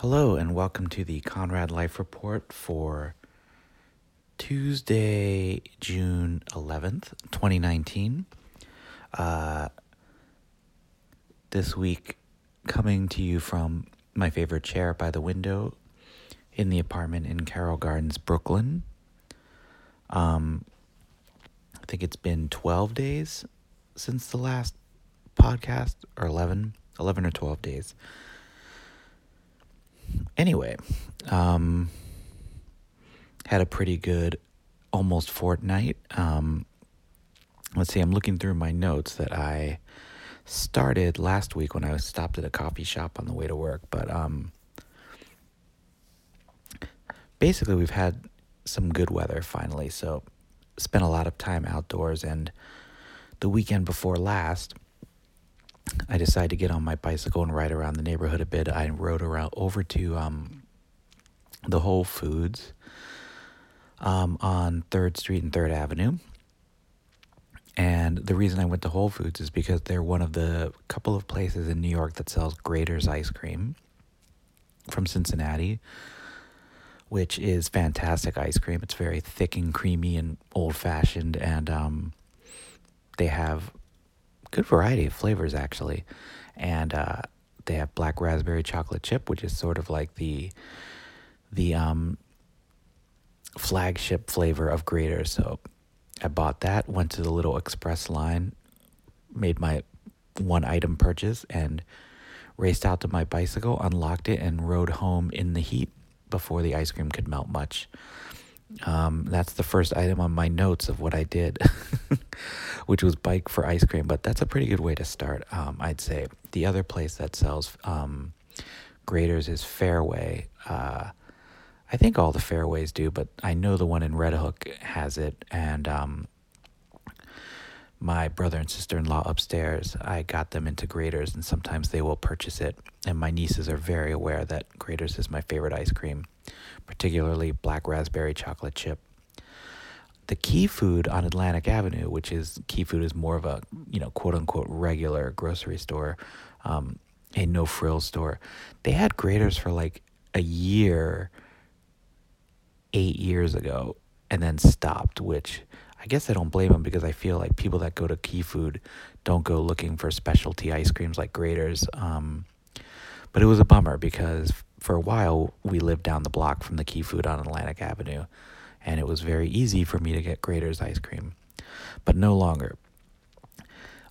Hello, and welcome to the Conrad Life Report for Tuesday, June 11th, 2019. Uh, this week, coming to you from my favorite chair by the window in the apartment in Carroll Gardens, Brooklyn. Um, I think it's been 12 days since the last podcast, or 11, 11 or 12 days. Anyway, um, had a pretty good almost fortnight. Um, let's see, I'm looking through my notes that I started last week when I stopped at a coffee shop on the way to work, but um, basically, we've had some good weather finally, so spent a lot of time outdoors. And the weekend before last, I decided to get on my bicycle and ride around the neighborhood a bit. I rode around over to um, the Whole Foods um, on Third Street and Third Avenue. And the reason I went to Whole Foods is because they're one of the couple of places in New York that sells Graeter's ice cream from Cincinnati, which is fantastic ice cream. It's very thick and creamy and old fashioned, and um, they have good variety of flavors actually, and uh, they have black raspberry chocolate chip, which is sort of like the the um, flagship flavor of Graeter. So I bought that, went to the little express line, made my one item purchase, and raced out to my bicycle, unlocked it, and rode home in the heat before the ice cream could melt much. Um, that's the first item on my notes of what I did, which was bike for ice cream. But that's a pretty good way to start, um, I'd say. The other place that sells um, Graeter's is Fairway. Uh, I think all the Fairways do, but I know the one in Red Hook has it. And um, my brother and sister in law upstairs, I got them into Graeter's, and sometimes they will purchase it. And my nieces are very aware that Graeter's is my favorite ice cream particularly black raspberry chocolate chip. The Key Food on Atlantic Avenue, which is Key Food is more of a you know quote unquote regular grocery store, um, a no frill store. They had Graeter's for like a year, eight years ago, and then stopped. Which I guess I don't blame them because I feel like people that go to Key Food don't go looking for specialty ice creams like Graeter's. Um, but it was a bummer because for a while, we lived down the block from the Key Food on Atlantic Avenue, and it was very easy for me to get Graeter's ice cream, but no longer.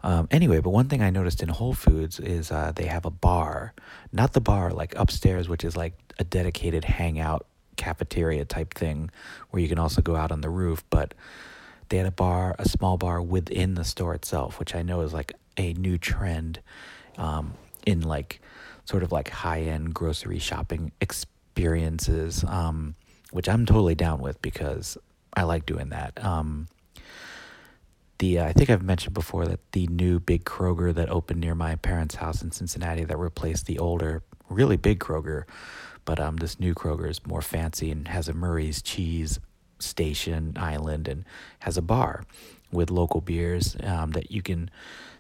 Um, anyway, but one thing I noticed in Whole Foods is uh, they have a bar, not the bar like upstairs, which is like a dedicated hangout cafeteria type thing where you can also go out on the roof, but they had a bar, a small bar within the store itself, which I know is like a new trend um, in like sort of like high end grocery shopping experiences, um, which I'm totally down with because I like doing that. Um, the uh, I think I've mentioned before that the new big Kroger that opened near my parents' house in Cincinnati that replaced the older, really big Kroger, but um, this new Kroger is more fancy and has a Murray's cheese station island and has a bar with local beers um, that you can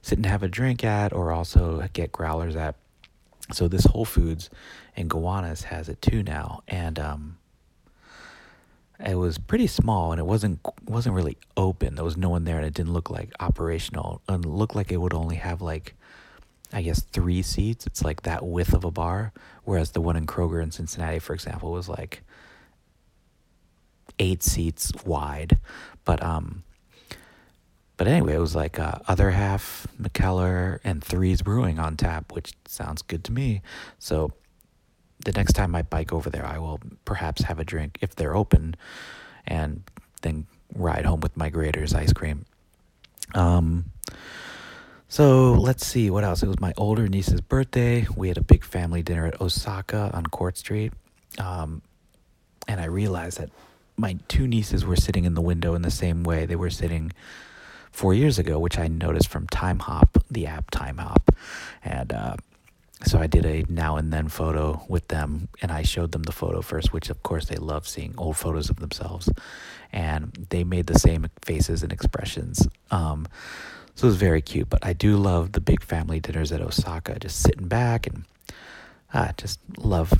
sit and have a drink at or also get growlers at so this Whole Foods in Gowanus has it too now, and um, it was pretty small and it wasn't wasn't really open. There was no one there, and it didn't look like operational. And looked like it would only have like, I guess, three seats. It's like that width of a bar, whereas the one in Kroger in Cincinnati, for example, was like eight seats wide. But um, but anyway, it was like uh, other half McKellar and Threes Brewing on tap, which sounds good to me. So the next time I bike over there, I will perhaps have a drink if they're open, and then ride home with my Graeter's ice cream. Um, so let's see what else. It was my older niece's birthday. We had a big family dinner at Osaka on Court Street, um, and I realized that my two nieces were sitting in the window in the same way. They were sitting four years ago, which I noticed from Timehop, the app Timehop. And uh, so I did a now and then photo with them, and I showed them the photo first, which of course they love seeing old photos of themselves. And they made the same faces and expressions. Um, so it was very cute. But I do love the big family dinners at Osaka, just sitting back and ah, just love.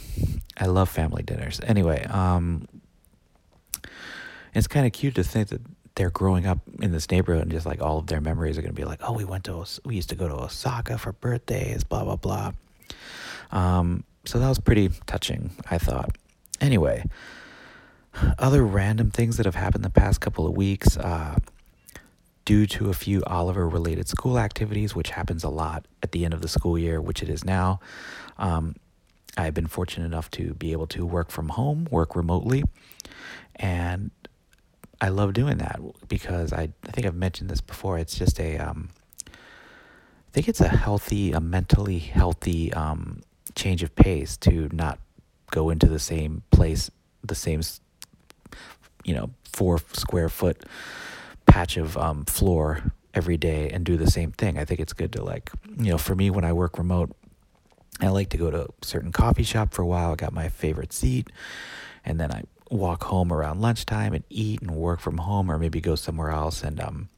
I love family dinners. Anyway, um, it's kind of cute to think that they're growing up in this neighborhood and just like all of their memories are going to be like, oh, we went to, we used to go to Osaka for birthdays, blah, blah, blah. Um, so that was pretty touching, I thought. Anyway, other random things that have happened the past couple of weeks, uh, due to a few Oliver related school activities, which happens a lot at the end of the school year, which it is now. Um, I've been fortunate enough to be able to work from home, work remotely, and I love doing that because I, I think I've mentioned this before. It's just a, um, I think it's a healthy, a mentally healthy um, change of pace to not go into the same place, the same, you know, four square foot patch of um, floor every day and do the same thing. I think it's good to like, you know, for me when I work remote, I like to go to a certain coffee shop for a while. I got my favorite seat, and then I walk home around lunchtime and eat and work from home, or maybe go somewhere else. And um,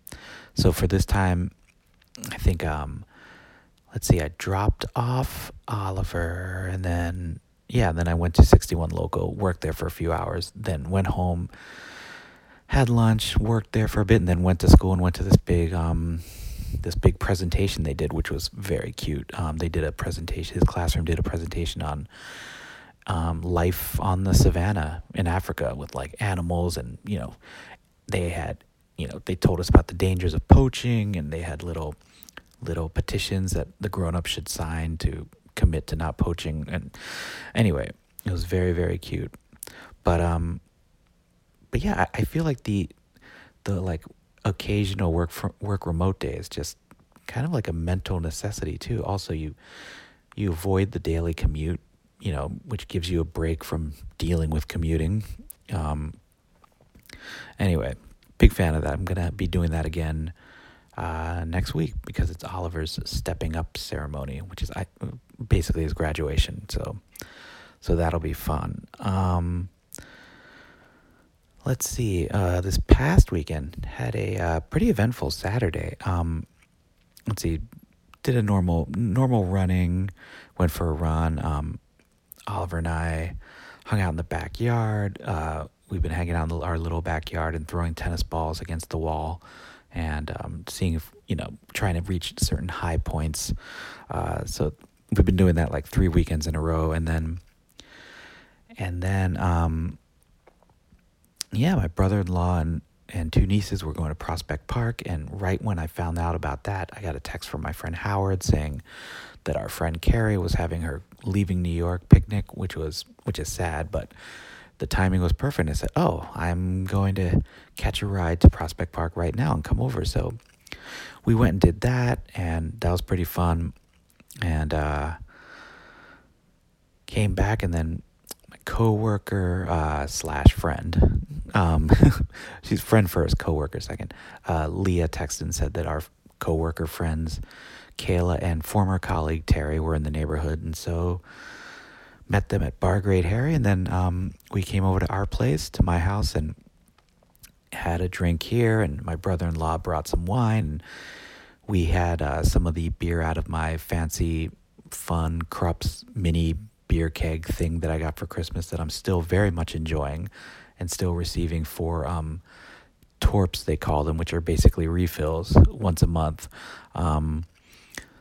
so for this time, I think um, let's see, I dropped off Oliver, and then yeah, then I went to 61 Local, worked there for a few hours, then went home, had lunch, worked there for a bit, and then went to school and went to this big um, this big presentation they did, which was very cute. Um, they did a presentation. His classroom did a presentation on um, life on the savannah in Africa with like animals, and you know, they had, you know, they told us about the dangers of poaching, and they had little little petitions that the grown-ups should sign to commit to not poaching. And anyway, it was very very cute. But um, but yeah, I, I feel like the the like occasional work for, work remote days just kind of like a mental necessity too. Also, you you avoid the daily commute, you know, which gives you a break from dealing with commuting. Um, anyway, big fan of that. I'm gonna be doing that again uh, next week because it's Oliver's stepping up ceremony, which is I, basically his graduation. So, so that'll be fun. Um, let's see. Uh, this past weekend had a uh, pretty eventful Saturday. Um, let's see. Did a normal normal running. Went for a run. Um, Oliver and I hung out in the backyard. Uh, we've been hanging out in our little backyard and throwing tennis balls against the wall, and um, seeing if you know trying to reach certain high points. Uh, so we've been doing that like three weekends in a row, and then and then um, yeah, my brother in law and, and two nieces were going to Prospect Park. And right when I found out about that, I got a text from my friend Howard saying that our friend Carrie was having her leaving New York picnic, which was which is sad, but the timing was perfect. I said, "Oh, I'm going to catch a ride to Prospect Park right now and come over." So we went and did that, and that was pretty fun. And uh, came back, and then my coworker uh, slash friend um, she's friend first, coworker second. Uh, Leah texted and said that our coworker friends, Kayla and former colleague Terry, were in the neighborhood, and so met them at Bar Great Harry, and then um, we came over to our place, to my house, and had a drink here. And my brother-in-law brought some wine, and we had uh, some of the beer out of my fancy, fun Krups mini beer keg thing that I got for Christmas that I'm still very much enjoying and still receiving for um, torps they call them, which are basically refills once a month. Um,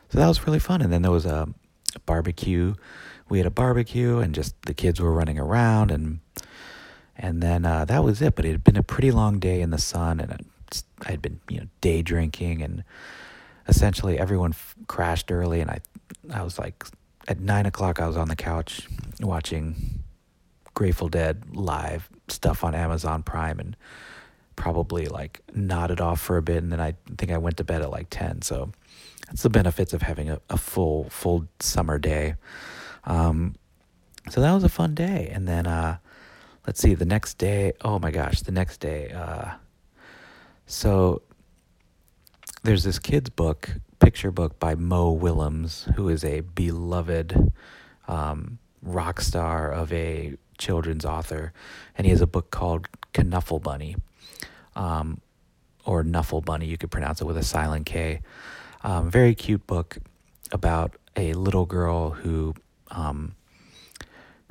so that was really fun. And then there was a, a barbecue. We had a barbecue, and just the kids were running around, and and then uh, that was it. But it had been a pretty long day in the sun, and I had been you know day drinking, and essentially everyone f- crashed early, and I I was like at nine o'clock I was on the couch watching Grateful Dead live stuff on Amazon Prime and probably like nodded off for a bit and then I think I went to bed at like 10 so that's the benefits of having a, a full full summer day um, so that was a fun day and then uh, let's see the next day oh my gosh the next day uh, so there's this kid's book picture book by Mo Willems who is a beloved um, rock star of a children's author, and he has a book called Knuffle Bunny, um, or Nuffle Bunny. You could pronounce it with a silent K. Um, very cute book about a little girl who um,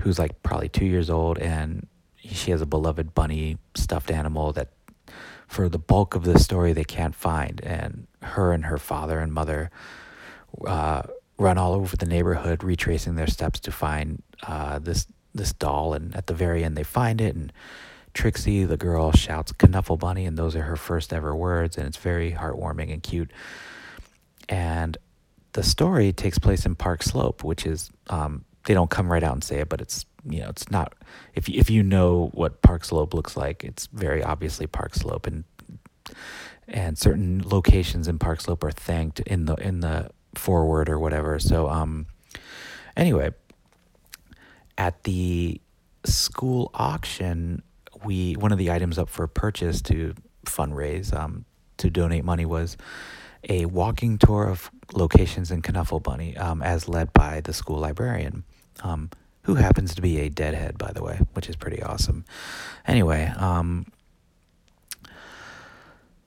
who's like probably two years old, and she has a beloved bunny stuffed animal that for the bulk of the story they can't find. And her and her father and mother uh, run all over the neighborhood retracing their steps to find uh, this this doll. And at the very end they find it and Trixie the girl shouts knuffle bunny and those are her first ever words and it's very heartwarming and cute and the story takes place in Park Slope which is um, they don't come right out and say it but it's you know it's not if if you know what Park Slope looks like, it's very obviously Park Slope, and and certain locations in Park Slope are thanked in the in the forward or whatever. So um, anyway, at the school auction, we one of the items up for purchase to fundraise um, to donate money was a walking tour of locations in Knuffle Bunny, um, as led by the school librarian. Um, who happens to be a deadhead, by the way, which is pretty awesome. Anyway, um,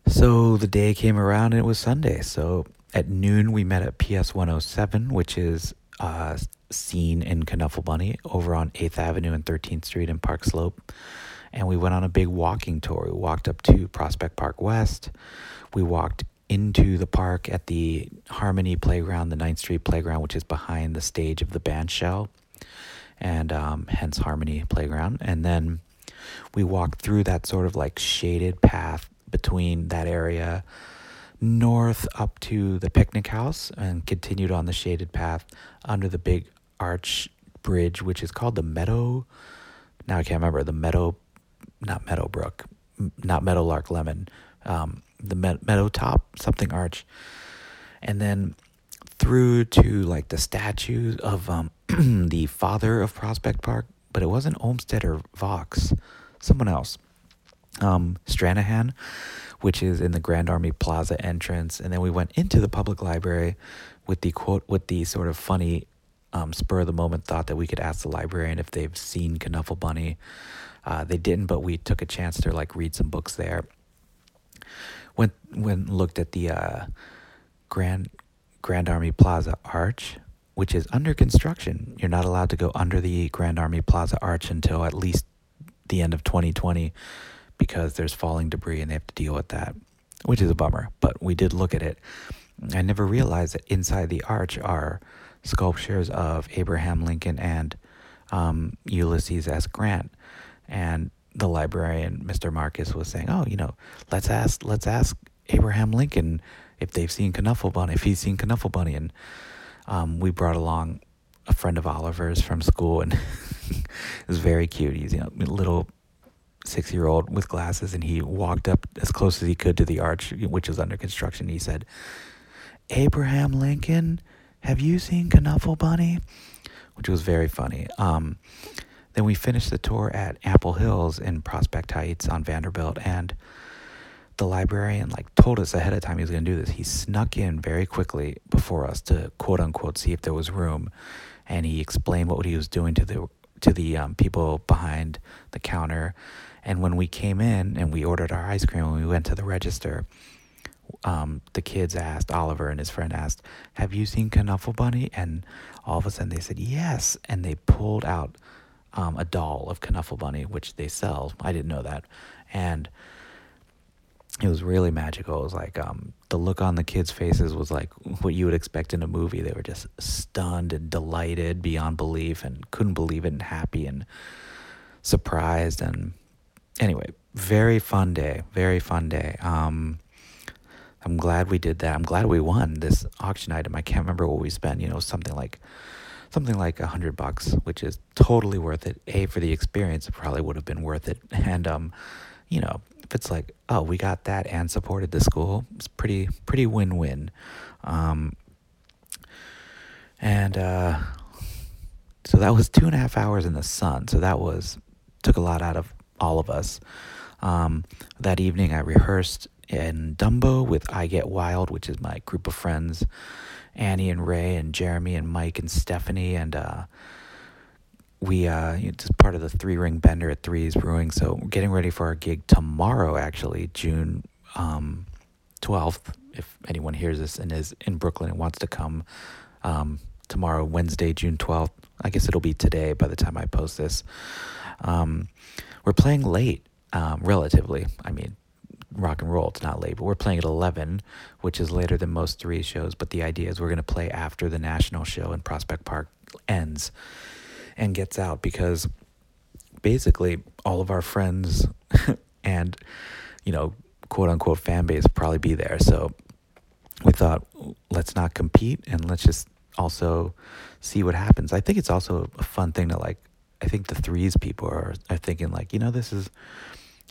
so the day came around and it was Sunday. So at noon, we met at PS 107, which is uh, seen in Knuffle Bunny over on 8th Avenue and 13th Street in Park Slope. And we went on a big walking tour. We walked up to Prospect Park West. We walked into the park at the Harmony Playground, the 9th Street Playground, which is behind the stage of the band shell and um, hence Harmony Playground. And then we walked through that sort of like shaded path between that area north up to the picnic house and continued on the shaded path under the big arch bridge, which is called the Meadow. Now I can't remember the Meadow, not Meadowbrook, not Meadowlark Lemon, um, the Meadow Top something arch, and then through to like the statue of um, the father of Prospect Park, but it wasn't Olmsted or Vaux, someone else. Um, Stranahan, which is in the Grand Army Plaza entrance, and then we went into the public library with the quote with the sort of funny um, spur of the moment thought that we could ask the librarian if they've seen Knuffle Bunny. Uh, they didn't, but we took a chance to like read some books there. Went went looked at the uh, Grand Grand Army Plaza Arch, which is under construction. You're not allowed to go under the Grand Army Plaza Arch until at least the end of 2020 because there's falling debris and they have to deal with that, which is a bummer. But we did look at it. I never realized that inside the arch are sculptures of Abraham Lincoln and um, Ulysses S. Grant. And the librarian, Mr. Marcus, was saying, "Oh, you know, let's ask, let's ask Abraham Lincoln if they've seen Knuffle Bunny, if he's seen Knuffle Bunny." And um, we brought along a friend of Oliver's from school, and it was very cute. He's you know little six year old with glasses, and he walked up as close as he could to the arch, which is under construction. He said, "Abraham Lincoln, have you seen Knuffle Bunny?" Which was very funny. Um, then we finished the tour at Ample Hills in Prospect Heights on Vanderbilt, and the librarian like told us ahead of time he was going to do this. He snuck in very quickly before us to quote unquote see if there was room, and he explained what he was doing to the to the um, people behind the counter. And when we came in and we ordered our ice cream, when we went to the register, um, the kids asked Oliver and his friend asked, "Have you seen Knuffle Bunny?" And all of a sudden they said yes, and they pulled out um, a doll of Knuffle Bunny, which they sell. I didn't know that, and it was really magical. It was like um, the look on the kids' faces was like what you would expect in a movie. They were just stunned and delighted beyond belief and couldn't believe it and happy and surprised. And anyway, very fun day. Very fun day. Um, I'm glad we did that. I'm glad we won this auction item. I can't remember what we spent. You know, something like something like a hundred bucks, which is totally worth it. A for the experience, it probably would have been worth it. And um, you know, if it's like, oh, we got that and supported the school, it's pretty pretty win win. Um, and uh, so that was two and a half hours in the sun. So that was took a lot out of all of us. Um, that evening, I rehearsed in Dumbo with I Get Wild, which is my group of friends, Annie and Ray and Jeremy and Mike and Stephanie and uh, we uh just part of the three ring bender at threes brewing so we're getting ready for our gig tomorrow actually june um 12th if anyone hears this and is in brooklyn and wants to come um tomorrow wednesday june 12th I guess it'll be today by the time I post this. Um, we're playing late, um, relatively. I mean, rock and roll, it's not late, but we're playing at 11, which is later than most three shows. But the idea is we're going to play after the national show in Prospect Park ends and gets out because basically all of our friends and, you know, quote unquote fan base probably be there. So we thought, let's not compete and let's just also see what happens. I think it's also a fun thing to like. I think the threes people are are thinking like, you know, this is.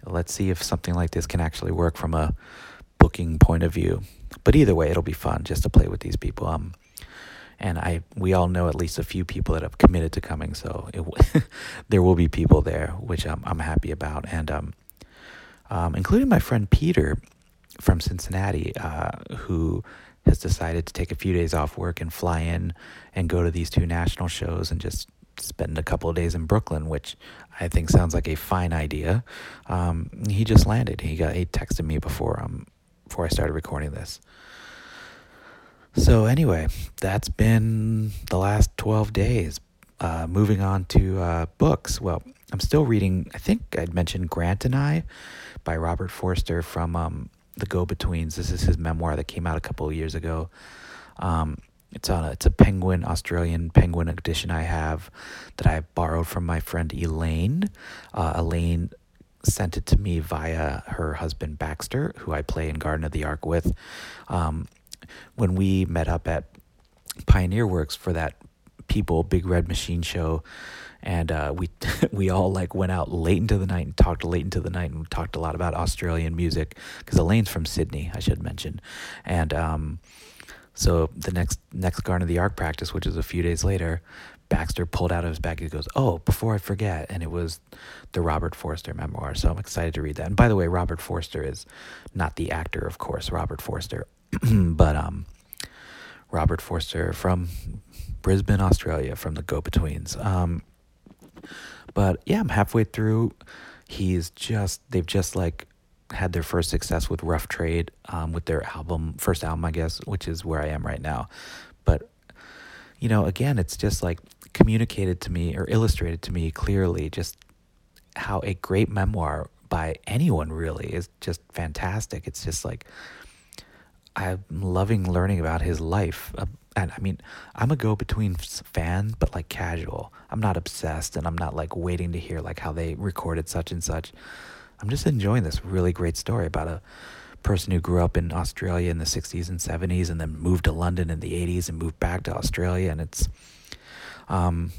Let's see if something like this can actually work from a booking point of view. But either way, it'll be fun just to play with these people. Um, and I we all know at least a few people that have committed to coming, so it, there will be people there, which I'm I'm happy about, and um, um, including my friend Peter from Cincinnati, uh, who has decided to take a few days off work and fly in and go to these two national shows and just spend a couple of days in Brooklyn, which I think sounds like a fine idea. Um, he just landed. He got he texted me before um before I started recording this. So anyway, that's been the last twelve days. Uh, moving on to uh, books. Well, I'm still reading. I think I'd mentioned Grant and I by Robert Forster from um, the Go Betweens. This is his memoir that came out a couple of years ago. Um, it's a, it's a Penguin Australian Penguin edition I have that I borrowed from my friend Elaine. Uh, Elaine sent it to me via her husband Baxter, who I play in Garden of the Ark with. Um, when we met up at Pioneer Works for that People Big Red Machine show, and uh, we we all like went out late into the night and talked late into the night and talked a lot about Australian music because Elaine's from Sydney, I should mention, and um, so the next next Garden of the Ark practice, which is a few days later, Baxter pulled out of his bag. He goes, "Oh, before I forget," and it was the Robert Forster memoir. So I'm excited to read that. And by the way, Robert Forster is not the actor, of course, Robert Forster, but um, Robert Forster from Brisbane, Australia, from the Go Betweens. Um, but yeah, I'm halfway through. He's just they've just like had their first success with Rough Trade um, with their album, first album, I guess, which is where I am right now. But you know, again, it's just like communicated to me or illustrated to me clearly just how a great memoir by anyone really is just fantastic. It's just like I'm loving learning about his life, uh, and I mean, I'm a go between fan, but like casual. I'm not obsessed, and I'm not like waiting to hear like how they recorded such and such. I'm just enjoying this really great story about a person who grew up in Australia in the 60s and 70s, and then moved to London in the 80s and moved back to Australia, and it's um,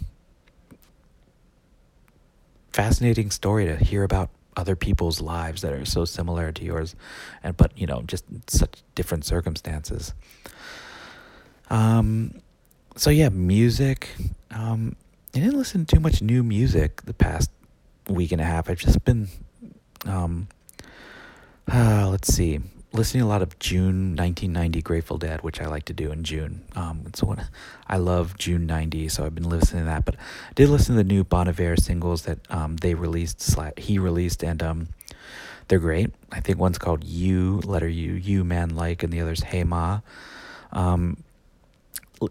fascinating story to hear about other people's lives that are so similar to yours and but you know just such different circumstances um, so yeah, music. Um, I didn't listen to too much new music the past week and a half. I've just been, um, uh, let's see, listening a lot of June 1990 Grateful Dead, which I like to do in June. Um, it's one I love June 90, so I've been listening to that. But I did listen to the new Bon Iver singles that um, they released, he released, and um, they're great. I think one's called You, letter U, You Man Like, and the other's Hey Ma. Um,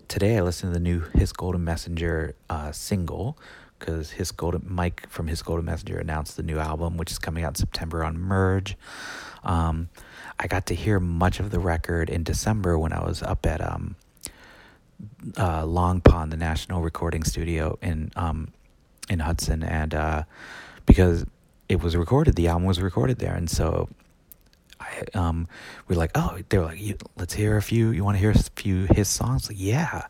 today I listened to the new His Golden Messenger uh, single because his golden Mike from His Golden Messenger announced the new album, which is coming out in September on Merge. Um, I got to hear much of the record in December when I was up at um, uh, Long Pond, the National Recording Studio in um, in Hudson, and uh, because it was recorded, the album was recorded there, and so I, um, we're like, oh, they were like, let's hear a few. You want to hear a few his songs? Like, yeah.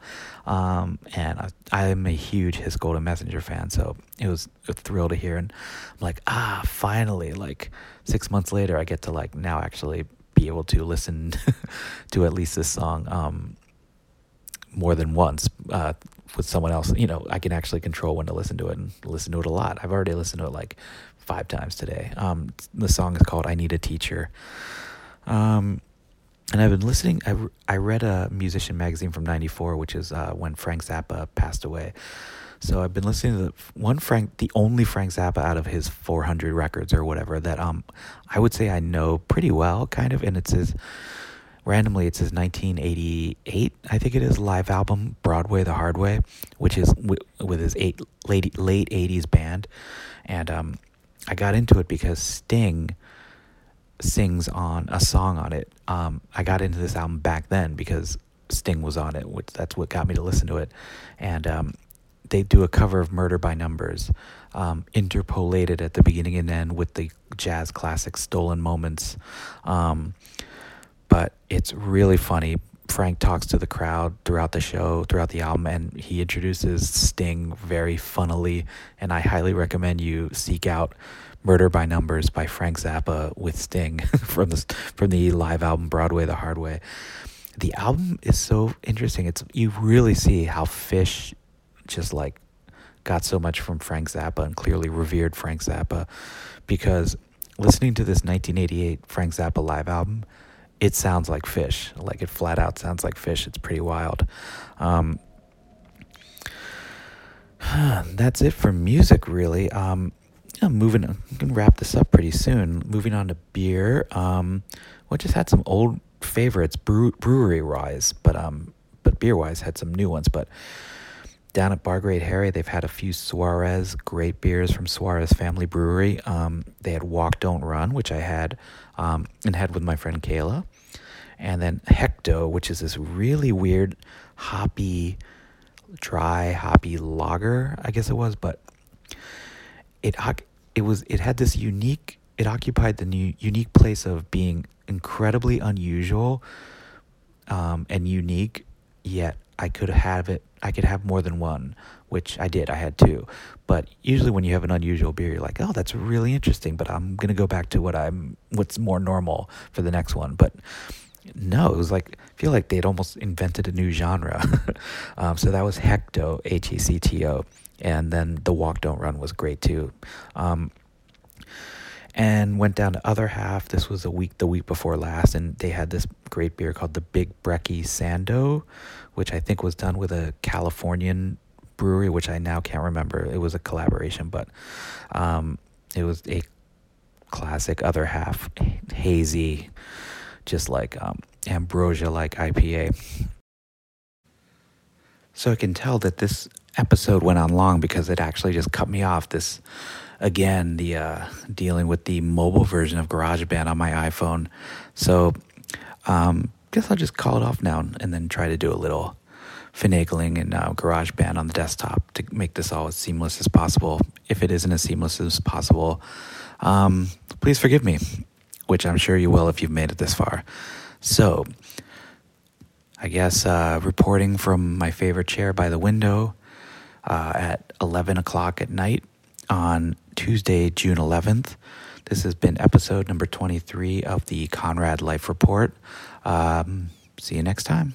Um, and I, I'm a huge His Golden Messenger fan, so it was a thrill to hear. And I'm like, ah, finally, like six months later, I get to like now actually be able to listen to at least this song um, more than once uh, with someone else. You know, I can actually control when to listen to it and listen to it a lot. I've already listened to it like five times today. Um, the song is called "I Need a Teacher." Um, and I've been listening. I, I read a musician magazine from '94, which is uh, when Frank Zappa passed away. So I've been listening to the one Frank, the only Frank Zappa out of his 400 records or whatever that um I would say I know pretty well, kind of, and it's his randomly it's his 1988 I think it is live album Broadway the Hard Way, which is w- with his eight late late 80s band, and um, I got into it because Sting sings on a song on it. Um, I got into this album back then because Sting was on it, which that's what got me to listen to it, and um, they do a cover of Murder by Numbers, um, interpolated at the beginning and end with the jazz classic Stolen Moments. Um, but it's really funny. Frank talks to the crowd throughout the show, throughout the album, and he introduces Sting very funnily. And I highly recommend you seek out "Murder by Numbers" by Frank Zappa with Sting from the from the live album Broadway the Hard Way. The album is so interesting. It's you really see how Phish just like got so much from Frank Zappa and clearly revered Frank Zappa because listening to this 1988 Frank Zappa live album, it sounds like Phish. Like it flat out sounds like Phish. It's pretty wild. Um, that's it for music, really. Um, yeah, moving, I'm gonna wrap this up pretty soon. Moving on to beer. Um, we just had some old favorites, brew, brewery wise, but um, but beer wise had some new ones. But down at Bar Great Harry, they've had a few Suarez great beers from Suarez Family Brewery. Um, they had Walk Don't Run, which I had um, and had with my friend Kayla, and then Hecto, which is this really weird hoppy, dry hoppy lager, I guess it was, but it it was it had this unique. It occupied the new, unique place of being incredibly unusual um, and unique, yet I could have it. I could have more than one, which I did. I had two. But usually, when you have an unusual beer, you're like, "Oh, that's really interesting." But I'm gonna go back to what I'm, what's more normal for the next one. But no, it was like I feel like they'd almost invented a new genre. um, so that was Hecto, H E C T O, and then the Walk Don't Run was great too. Um, and went down to other half. This was a week, the week before last, and they had this great beer called the Big Brecky Sando, which I think was done with a Californian brewery, which I now can't remember. It was a collaboration, but um, it was a classic other half hazy, just like um, ambrosia like IPA. So I can tell that this episode went on long because it actually just cut me off. This again, the uh, dealing with the mobile version of GarageBand on my iPhone. So um, guess I'll just call it off now and then try to do a little finagling in uh, GarageBand on the desktop to make this all as seamless as possible. If it isn't as seamless as possible, um, please forgive me, which I'm sure you will if you've made it this far. So, I guess uh, reporting from my favorite chair by the window uh, at 11 o'clock at night on Tuesday, June 11th. This has been episode number 23 of the Conrad Life Report. Um, see you next time.